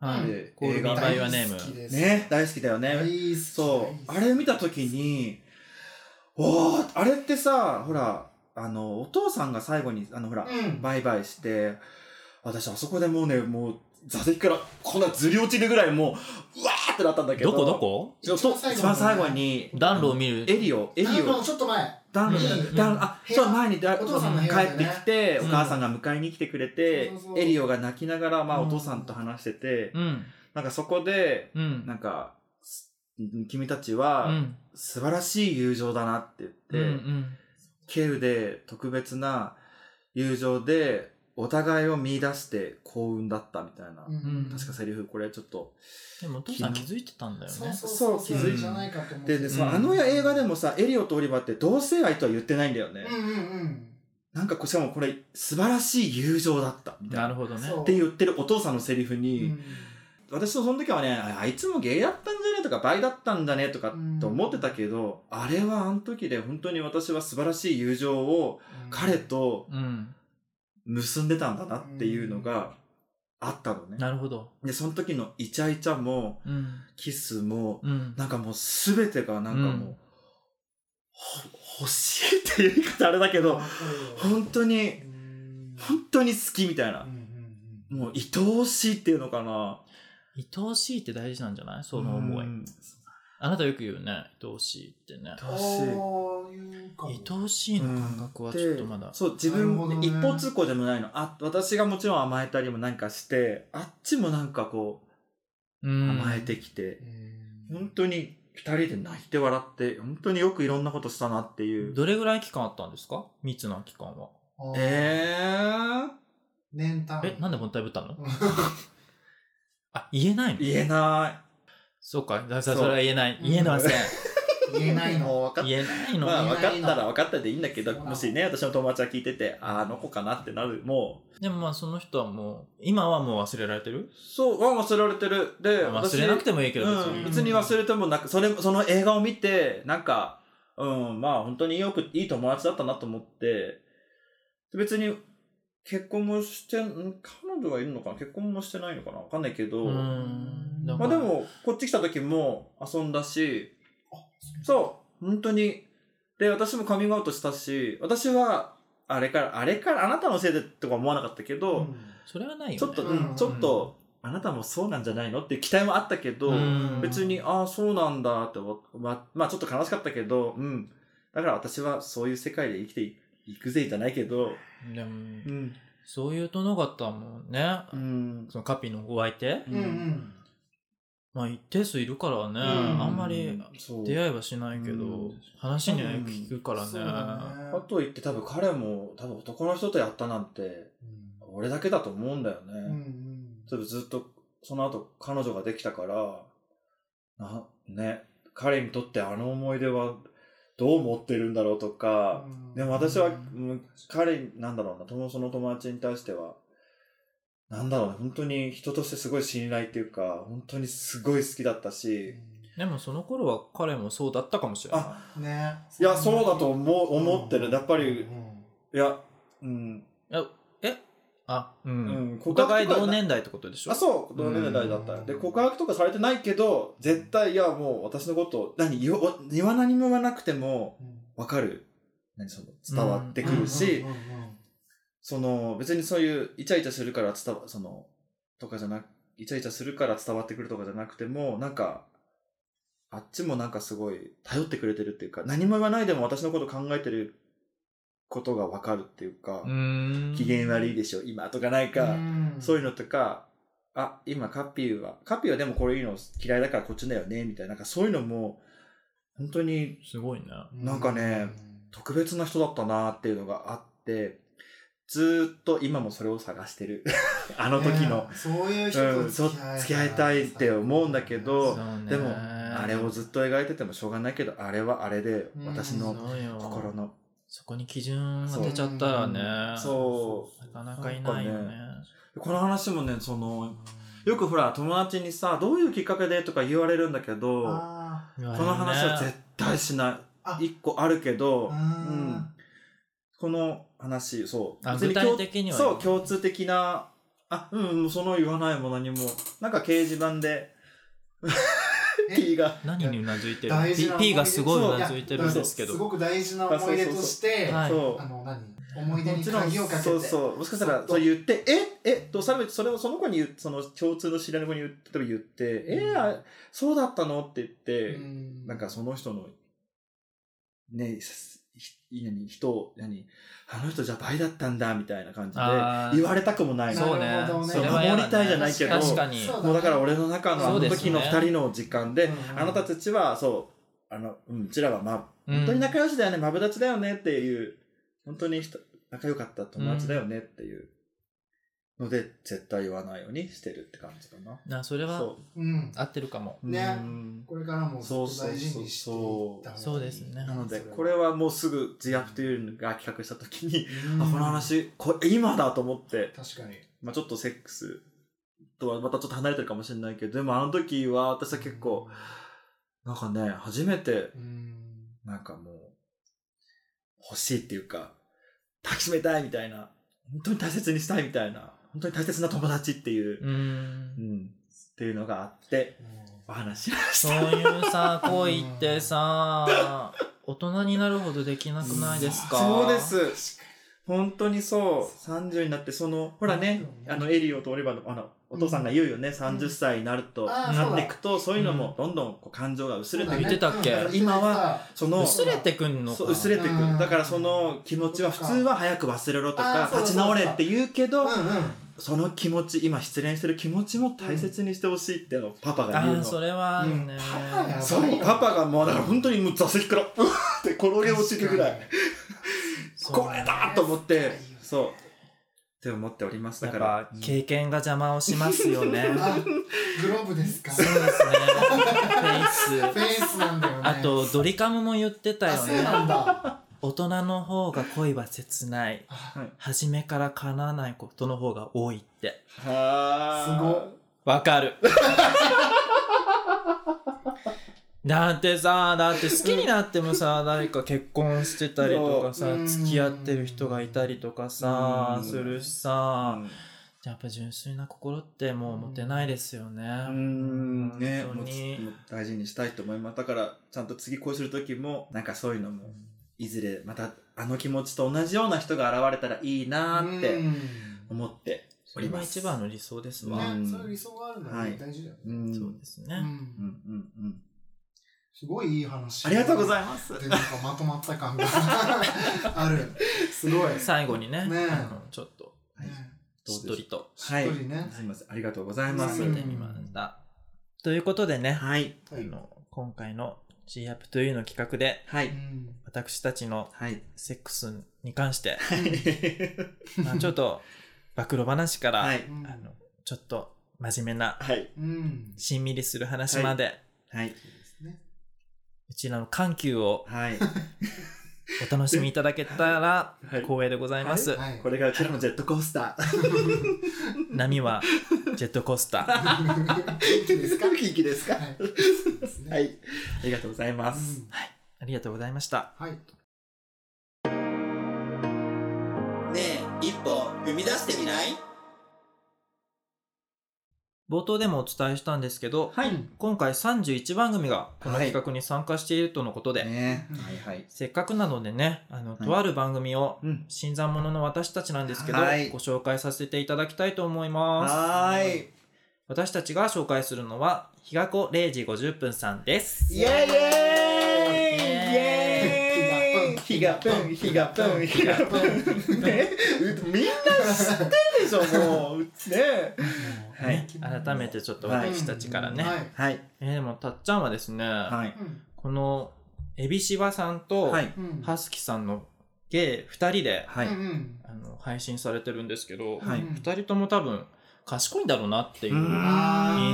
はい。で by your name 大好きです。ね、大好きだよね。そう。あれ見たときに、おー、あれってさ、ほら、あの、お父さんが最後に、あの、ほら、うん。バイバイして、私あそこでもうね、もう、座席からこんなずり落ちるぐらいもう、うわーってなったんだけど。どこどこ？一番最後に、暖炉を見る。エリオ、エリオ。ちょっと前暖炉うん、暖炉、あ、そう、前にだお父さんの部屋帰ってきて、おうん。母さんが迎えに来てくれてエリオが泣きながら、まあ、うん。お父さんと話してて、うん。なんかそこで、うん。なんか、す君たちうはん。素晴らしい友情だなって言って、ケウで特別な友情でお互いを見出して幸運だったみたいな。うん。確かセリフ、これちょっと。でもお父さん気づいてたんだよね。そうそうそう。気づいじゃないかと思って。で、でそのあの映画でもさ、エリオとオリバーって同性愛とは言ってないんだよね。うんうんうん。なんかこしかもこれ素晴らしい友情だったみたいな。なるほどね。って言ってるお父さんのセリフに、うん。私とその時はね、ああいつもゲイだったんじゃねとか、バイだったんだねとかって思ってたけど、あれはあの時で本当に私は素晴らしい友情を彼とうん結んでたんだなっていうのがあったのね。なるほど。で、その時のイチャイチャも、うん。キスも、うん。なんかもうすべてがなんかもう、欲しいっていう言い方あれだけど、本当に、本当に好きみたいな。もう愛おしいっていうのかな。愛おしいって大事なんじゃない？その思い。うんあなたよく言うね。愛おしいってね。愛おしい。愛おしいの感覚はちょっとまだ。そう、自なるほどね。分、一方通行でもないの。あ、私がもちろん甘えたりもなんかして、あっちもなんかこう、うん。甘えてきて、本当に二人で泣いて笑って、本当によくいろんなことしたなっていう。どれぐらい期間あったんですか？密な期間は。えー、年単位。えなんでもったいぶったの？あ言えないの？言えない。そうか。だからそれは言えない。言えません。言えないの分かっ言えないの。まあ分かったら分かったでいいんだけど、もしね、私の友達が聞いてて、あ、あの子かなってなる、もう、でもまあその人はもう今はもう忘れられてる？そう、は忘れられてる。で、まあ忘れなくてもいいけど別に。うん、別に忘れてもなく、それ、その映画を見て、なんか、うん、まあ本当によく、いい友達だったなと思って、別に結婚もして、ん彼女がいるのかな？結婚もしてないのかな？わかんないけど、うん。まあでも、こっち来た時も遊んだし、そう、本当に。で、私もカミングアウトしたし、私は、あれから、あれから、あなたのせいでとか思わなかったけど、それはないよね。ちょっと、ううんん、ちょっと、あなたもそうなんじゃないの？っていう期待もあったけど、うん。別に、ああ、そうなんだってまあ、まあちょっと悲しかったけど、うん。だから私はそういう世界で生きていくぜじゃないけど、でもうん。そういう殿方もね、うん。そのカピのお相手、うん。うんまあ一定数いるからね、ん。あんまり出会いはしないけど、うん。話にはよく聞くからね,、そうだね。かといって多分彼も、多分男の人とやったなんて、俺だけだと思うんだよね。多分ずっと、その後彼女ができたから、な、ね、彼にとってあの思い出はどう思ってるんだろうとか、でも私は、うん。彼、なんだろうな、友その友達に対しては、なんだろうね、本当に人としてすごい信頼っていうか、本当にすごい好きだったし、でもその頃は彼もそうだったかもしれない。あ、ね。いや、そうだと思う、思ってる。やっぱり、うんいや、うん。いやえあうん、うん。お互い同年代ってことでしょ？あ、そう、同年代だった。で、告白とかされてないけど、絶対、いや、もう私のこと、何、言わ言わ何も言わなくても、わかる。何、その、伝わってくるし、その、別にそういう、イチャイチャするから伝わ、その、とかじゃなく、イチャイチャするから伝わってくるとかじゃなくても、なんか、あっちもなんかすごい頼ってくれてるっていうか、何も言わないでも私のこと考えてることがわかるっていうか、機嫌悪いでしょ、今とかなんか、そういうのとか、あ、今カッピーは、カッピーはでもこれいうの嫌いだからこっちだよね、みたいな、なんかそういうのも、本当に、すごいね。なんかね、特別な人だったなっていうのがあって、ずーっと今もそれを探してる。あの時の。ねそういう人と付き合いたいって思うんだけど、でも、あれをずっと描いててもしょうがないけど、あれはあれで、うん私の心の。そこに基準が出ちゃったらね。そう。なかなかいないよね。この話もね、その、よくほら、友達にさ、どういうきっかけでとか言われるんだけど、この話は絶対しない。一個あるけど、うん。この話、そう。具体的にはそう、共通的な、あ、うん、その言わないも何も、なんか掲示板で、P が。何にうなずいてる P, P がすごいうやなずいてるんですけど。すごく大事な思い出として、あの、何？思い出にもちろん鍵をかけて。そうそう。もしかしたら、そう言って、ええと、さらにそれをその子に言う、その共通の知り合いの子に言って、例えば言って、えあそうだったの？って言って、なんかその人の、ね、ひ何、人を、何、あの人じゃ倍だったんだ、みたいな感じで言われたくもないの。そうね。そう守りたいじゃないけど、確かに。もうだから俺の中のあの時の二人の時間で、うんあなたたちは、そう、あの、うん、うちらはま、うん。本当に仲良しだよね、マブダチだよねっていう、本当に人仲良かった友達だよねっていうので、絶対言わないようにしてるって感じかな。なそれはそう。ん。合ってるかも。ね。うん。これからもずっと大事にしていった方がいい。そうですね。なので、これはもうすぐップというのが企画した時に、うん。あ、この話、これ今だと思って、確かに。まあちょっとセックスとはまたちょっと離れてるかもしれないけど、でもあの時は私は結構、なんかね、初めて、なんかもう、欲しいっていうか、抱きしめたいみたいな、本当に大切にしたいみたいな、本当に大切な友達っていう、うん。うん、っていうのがあって、お話しましそうた。いうさ、恋ってさ、大人になるほどできなくないですか？そうです。本当にそう。30になって、その、ほらね、あの、エリオとオリバーの、あの、お父さんが言うよね、30歳になると、なっていくと、そういうのも、どんどんこう感情が薄れていく。言ってたっけ？だから今は、その、薄れてくんのか。そう薄れてくうん。る。だからその気持ちは普通は早く忘れろとか、立ち直れって言うけどうん、うん。その気持ち、今失恋してる気持ちも大切にしてほしいっていうのをパパが言うの。ああ、それはあるね。パパやそう、パパがもう、だから本当にもう座席から、うわーって転げ落ちるぐらい、これだと思って、そう、って思っております。だから、ぱ経験が邪魔をしますよね。あ、 globe ですか？そうですね。フェイス。フェイスなんだよね。あと、ドリカムも言ってたあ、よね。そうなんだ。大人の方が恋は切ない。はい初めから叶わないことの方が多いって。はすごわかる。だってさ、だって好きになってもさ、誰か結婚してたりとかさ付き合ってる人がいたりとかさう、んするしさ、やっぱ純粋な心ってもう持てないですよね。うーん、ね、もう本当にもう大事にしたいと思います。だから、ちゃんと次恋する時も、なんかそういうのも、いずれまたあの気持ちと同じような人が現れたらいいなーってうん思ってそれがおります。一番の理想ですわ。ね、そういう理想があるのははい大事だよね。うんそうですね。うんうんうんうん。すごいいい話。ありがとうございますで、なんかまとまった感が ある。すごい。最後にね、ねあのちょっと、ねしっとりと、はい。しっとりねすみません。ありがとうございます。見てみました。ということでね、はい。あの今回の G アップというの企画で、はい。私たちのはい。セックスに関して、まあちょっと暴露話から、はいあのちょっと真面目な、はい。うん。しんみりする話まで、はい。うちらの緩急をはい。お楽しみいただけたらはい光栄でございます。はい。これがうちらのジェットコースター。波はジェットコースター。元気ですか？元気ですかはい。はい。ありがとうございます。ありがとうございました。はい。ねえ一歩踏み出してみない？冒頭でもお伝えしたんですけど、はい。今回31番組がこのはい企画に参加しているとのことで、ねはいはい。せっかくなのでね、あの、とある番組を、うん。新参者の私たちなんですけど、はいご紹介させていただきたいと思います。はーい。私たちが紹介するのは日が子0時50分さんですイエーイイエーイイエーイ日がぷん日がぷん日がぷんねみんな知ってるでしょもう。ねはい、改めてちょっと私たちからね、はい、えーでもたっちゃんはですね、はい、このエビシバさんとはい。ハスキさんのゲイ2人で、はい。あの配信されてるんですけど、はい。2人とも多分賢いんだろうなっていううん。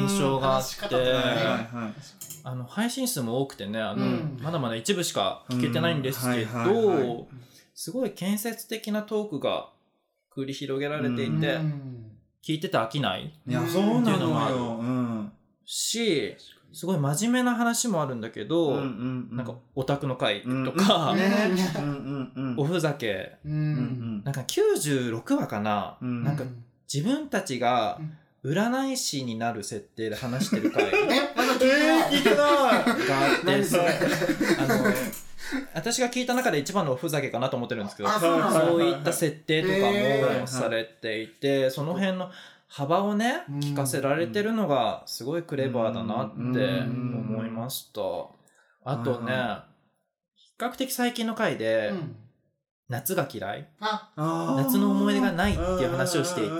印象があって。あの配信数も多くてねあの、うん。まだまだ一部しか聞けてないんですけどすごい建設的なトークが繰り広げられていて、聞いてて飽きないいやそうなっていうのもある。しすごい真面目な話もあるんだけど、なんかオタクの会うんとか、おふざけ、なんか96話かな、うん。なんか自分たちが占い師になる設定で話してる回。が え聞いてない。聞いてない。あって何それあの私が聞いた中で一番のおふざけかなと思ってるんですけどあそういった設定とかもされていて、その辺の幅をねうん。聞かせられてるのがすごいクレバーだなってうん。思いました。あとね、は比較的最近の回で、うん夏が嫌い？夏の思い出がないっていう話をしていて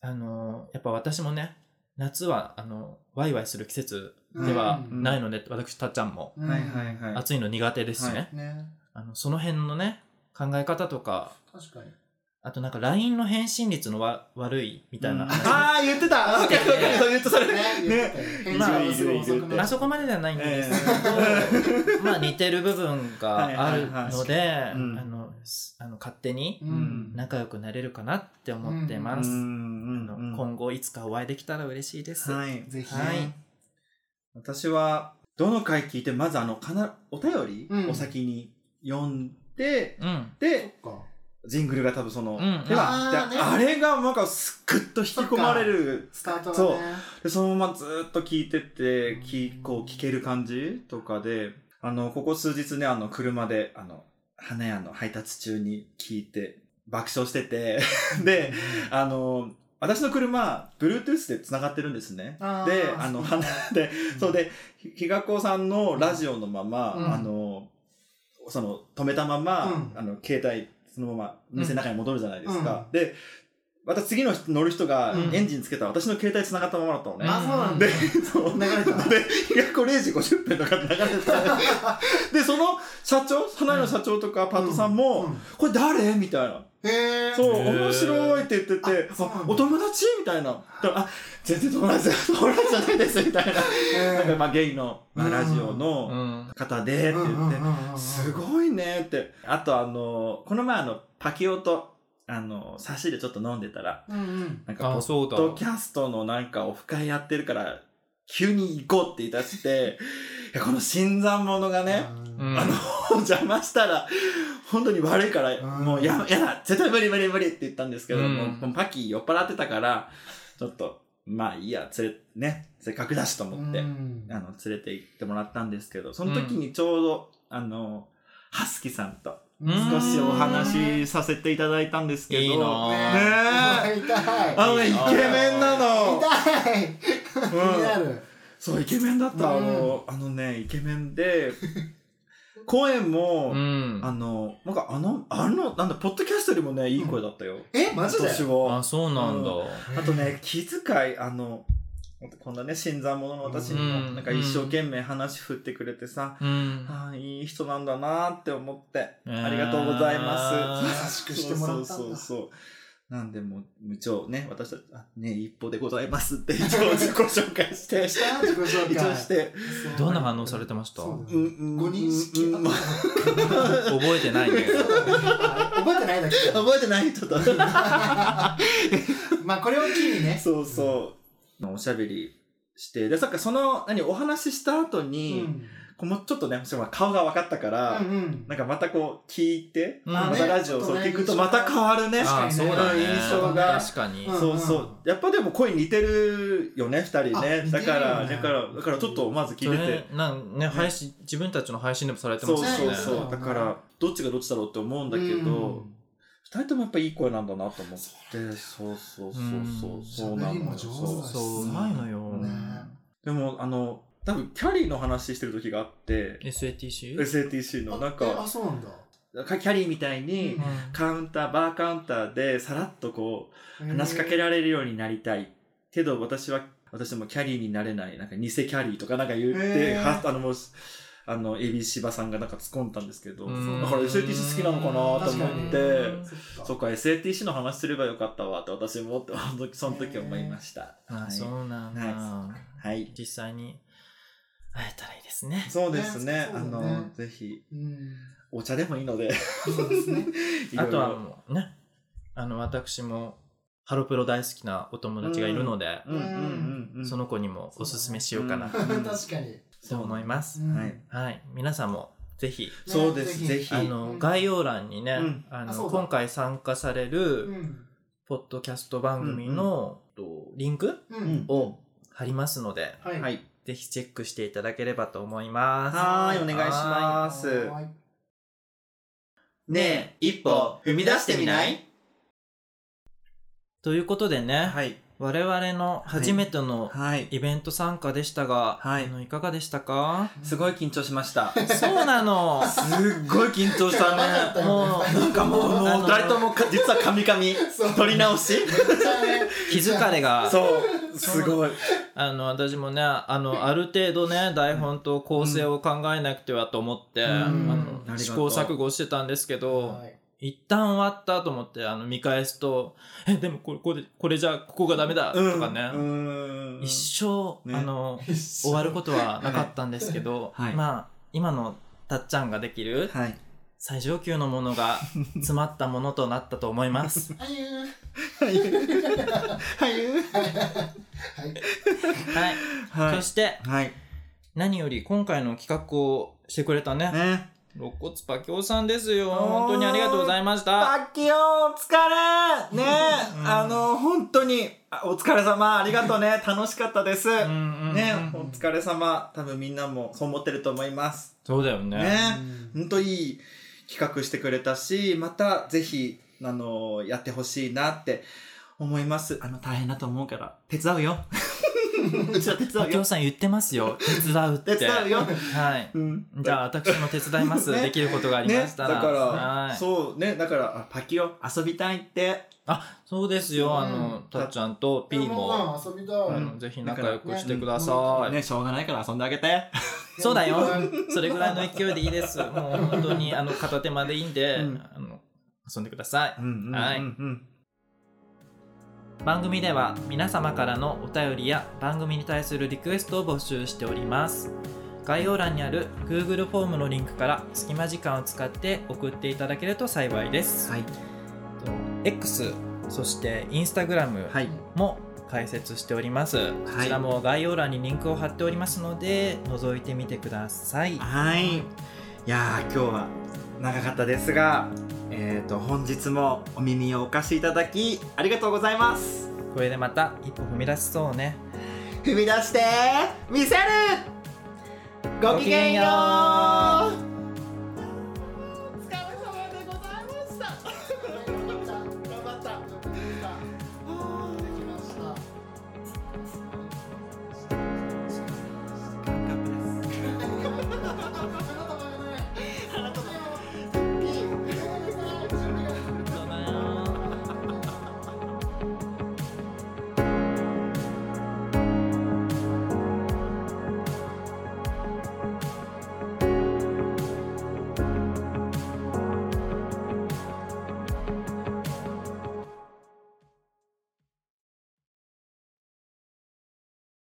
あのやっぱ私もね夏はあのワイワイする季節ではないので、私たっちゃんもうんはいはいはい。暑いの苦手ですしね、ねあのその辺のね考え方とか確かにあとなんか LINE の返信率のわ悪いみたいな話、ああ言ってた。わかるわかるそう言ってそれね言ってた。よ返事まああそこまでではないんですけど、まあ似てる部分があるので、あのすあの勝手にうん。仲良くなれるかなって思ってます。今後いつかお会いできたら嬉しいです。はいぜひはい。ね私はどの回聞いてまずあのかなお便りうん。を先に読んで、うん。でジングルが多分その、うん。ではああれがなんかすっぐっと引き込まれるスタートそう。でそのままずっと聞いてってきこう聞ける感じとかであのここ数日ねあの車であの花屋の配達中に聞いて爆笑しててであの私の車 Bluetooth でつながってるんですね。であの花でそうでひひがこさんのラジオのまま、うん。あのその止めたまま、うん。あの携帯そのまま店の中に戻るじゃないですか、でまた次の人乗る人がうん。エンジンつけたら私の携帯繋がったままだったのね、あそうなんだ。で、そう。流れた。で、日が子0時50分とかで流れてた。で、その社長、花屋の社長とかパートさんも、これ誰？みたいな。そう、面白いって言ってて、あお友達？みたいな。だからあ、全然友達、友達じゃないです、みたいな。なんかまあゲイの、まあ、ラジオの方でって言って、すごいね。って。あとあの、この前あの、パキオと、あの、差しでちょっと飲んでたら、うんうん。なんか、ポッドキャストのなんかオフ会やってるから、急に行こうって言い出して、この新参者がね、うんあの、邪魔したら、本当に悪いから、もうや、やだ、絶対無理無理無理って言ったんですけど、うん。もうパキ酔っ払ってたから、ちょっと、まあいいや、連れ、ね、せっかくだしと思って、うん。あの、連れて行ってもらったんですけど、その時にちょうど、あの、ハスキさんと少しお話しさせていただいたんですけど、いいねえ。痛い。あのね、イケメンなの。痛い。気になる。そう、イケメンだった。あの、あのね、イケメンで、声も、うん。あの、なんかあの、あの、なんだ、ポッドキャストよりもね、いい声だったよ。えマジで？私は。あ、そうなんだ。あとね、気遣い、あの、こんなね、新参者の私にも、うんなんか一生懸命話振ってくれてさ、うん。ああ、いい人なんだなって思って、えーありがとうございます。優しくしてもらったんだそうそうそう。なんでもう、無調ね、私たち、あね、一歩でございますって一応自己紹介して、した自己紹介。一応して、どんな反応されてました？そう。うん、うん、ご認識。う覚えてないね。覚えてないだけ覚えてない人だ。まあこれを機にね。そうそう。おしゃべりして、で、そっか、その、何、お話しした後に、うんもうちょっとね、その顔が分かったから、うんうんなんかまたこう聞いて、うんまたラジオをそう聞くとまた変わるね。あ、そうだね。印象が。確かに。うんそうそう。やっぱでも声似てるよね、二人あね。だから、だから、だからちょっとまず聞いてて。なんね、配信、自分たちの配信でもされてそうますよね。そうそう。だから、どっちがどっちだろうって思うんだけうんど、二人ともやっぱいい声なんだなと思って、そうそうそうそう、そうなのよ。喋りも上手だしそうそううまいのよ、でも、あの、多分キャリーの話してる時があって、SATC? SATC のなんか、えあ、そうなんだ。かキャリーみたいに、カウンター、バーカウンターでさらっとこう、話しかけられるようになりたい。けど私は、私もキャリーになれない、なんか偽キャリーとかなんか言って、はあのもう、あの、エビシバさんがなんか突っ込んだんですけど、だうんから SATC 好きなのかなと思確ってそっか、SATC の話すればよかったわって私もって、その時思いました。あそうなんだ、はい。実際に会えたらいいですねそうですね。ねあの、ねぜひ、うん。お茶でもいいので。そうですね。いろいろあとはもうねあの私もハロプロ大好きなお友達がいるので、うんうんうんうん。その子にもおすすめしようかな確かに。と思います、うんはい。はい皆さんもぜひそうです、ねぜひ。あの概要欄にね、うんあの今回参加されるうん。ポッドキャスト番組の、とリンクうん。を貼りますので、はい。はい。ぜひチェックしていただければと思います。はーい、お願いします。はいねえ、一歩踏み出してみない？ということでね、はい。我々の初めてのはい。イベント参加でしたが、はいあのいかがでしたか？すごい緊張しました。そうなのすっごい緊張したね。もうなんかもう、もう、あの二人ともか、実はカミカミ。取り直し？気疲れがそう、すごい。あの私もねあのある程度ね台本と構成を考えなくてはと思って、あの試行錯誤してたんですけど、はい。一旦終わったと思ってあの見返すと「えでもこれこれこれじゃここがダメだ」とかね、うん。一生、ね。あの終わることはなかったんですけど、はい。まあ今のたっちゃんができるはい。最上級のものが詰まったものとなったと思います。はい。はい。はい、はい。そしてはい。何より今回の企画をしてくれたねね。肋骨パキオさんですよ本当にありがとうございましたパッキオお疲れねあの、本当に、あお疲れ様、ありがとうね。楽しかったです。うんうんうんね、お疲れ様。多分みんなもそう思ってると思います。そうだよねね、本当いい企画してくれたし、またぜひ、あの、やってほしいなって思います。あの、大変だと思うから、手伝うよ。うちは手伝うよ。パキオ。さん言ってますよ。手伝うって。手伝うよ。はい。うん。じゃあ私も手伝います、ね。できることがありましたら、ね、だから、はい。そうね、だから、あパキオ遊びたいって。あそうですよ。あのうんたっちゃんとピーも、うん遊びたい。あのぜひ仲良くしてください、ね、しょうがないから遊んであげて。そうだよ。うんそれぐらいの勢いでいいです。もう本当にあの片手までいいんで、うん。あの遊んでください、はいうん番組では皆様からのお便りや番組に対するリクエストを募集しております。概要欄にある Google フォームのリンクから隙間時間を使って送っていただけると幸いです、はい。X そして Instagram はい。も解説しております、こちらも概要欄にリンクを貼っておりますので覗いてみてください。はい。いやー、今日は長かったですが、えっ、と、本日もお耳をお貸しいただき、ありがとうございます。これでまた一歩踏み出しそうね。踏み出して、見せる。ごきげんよう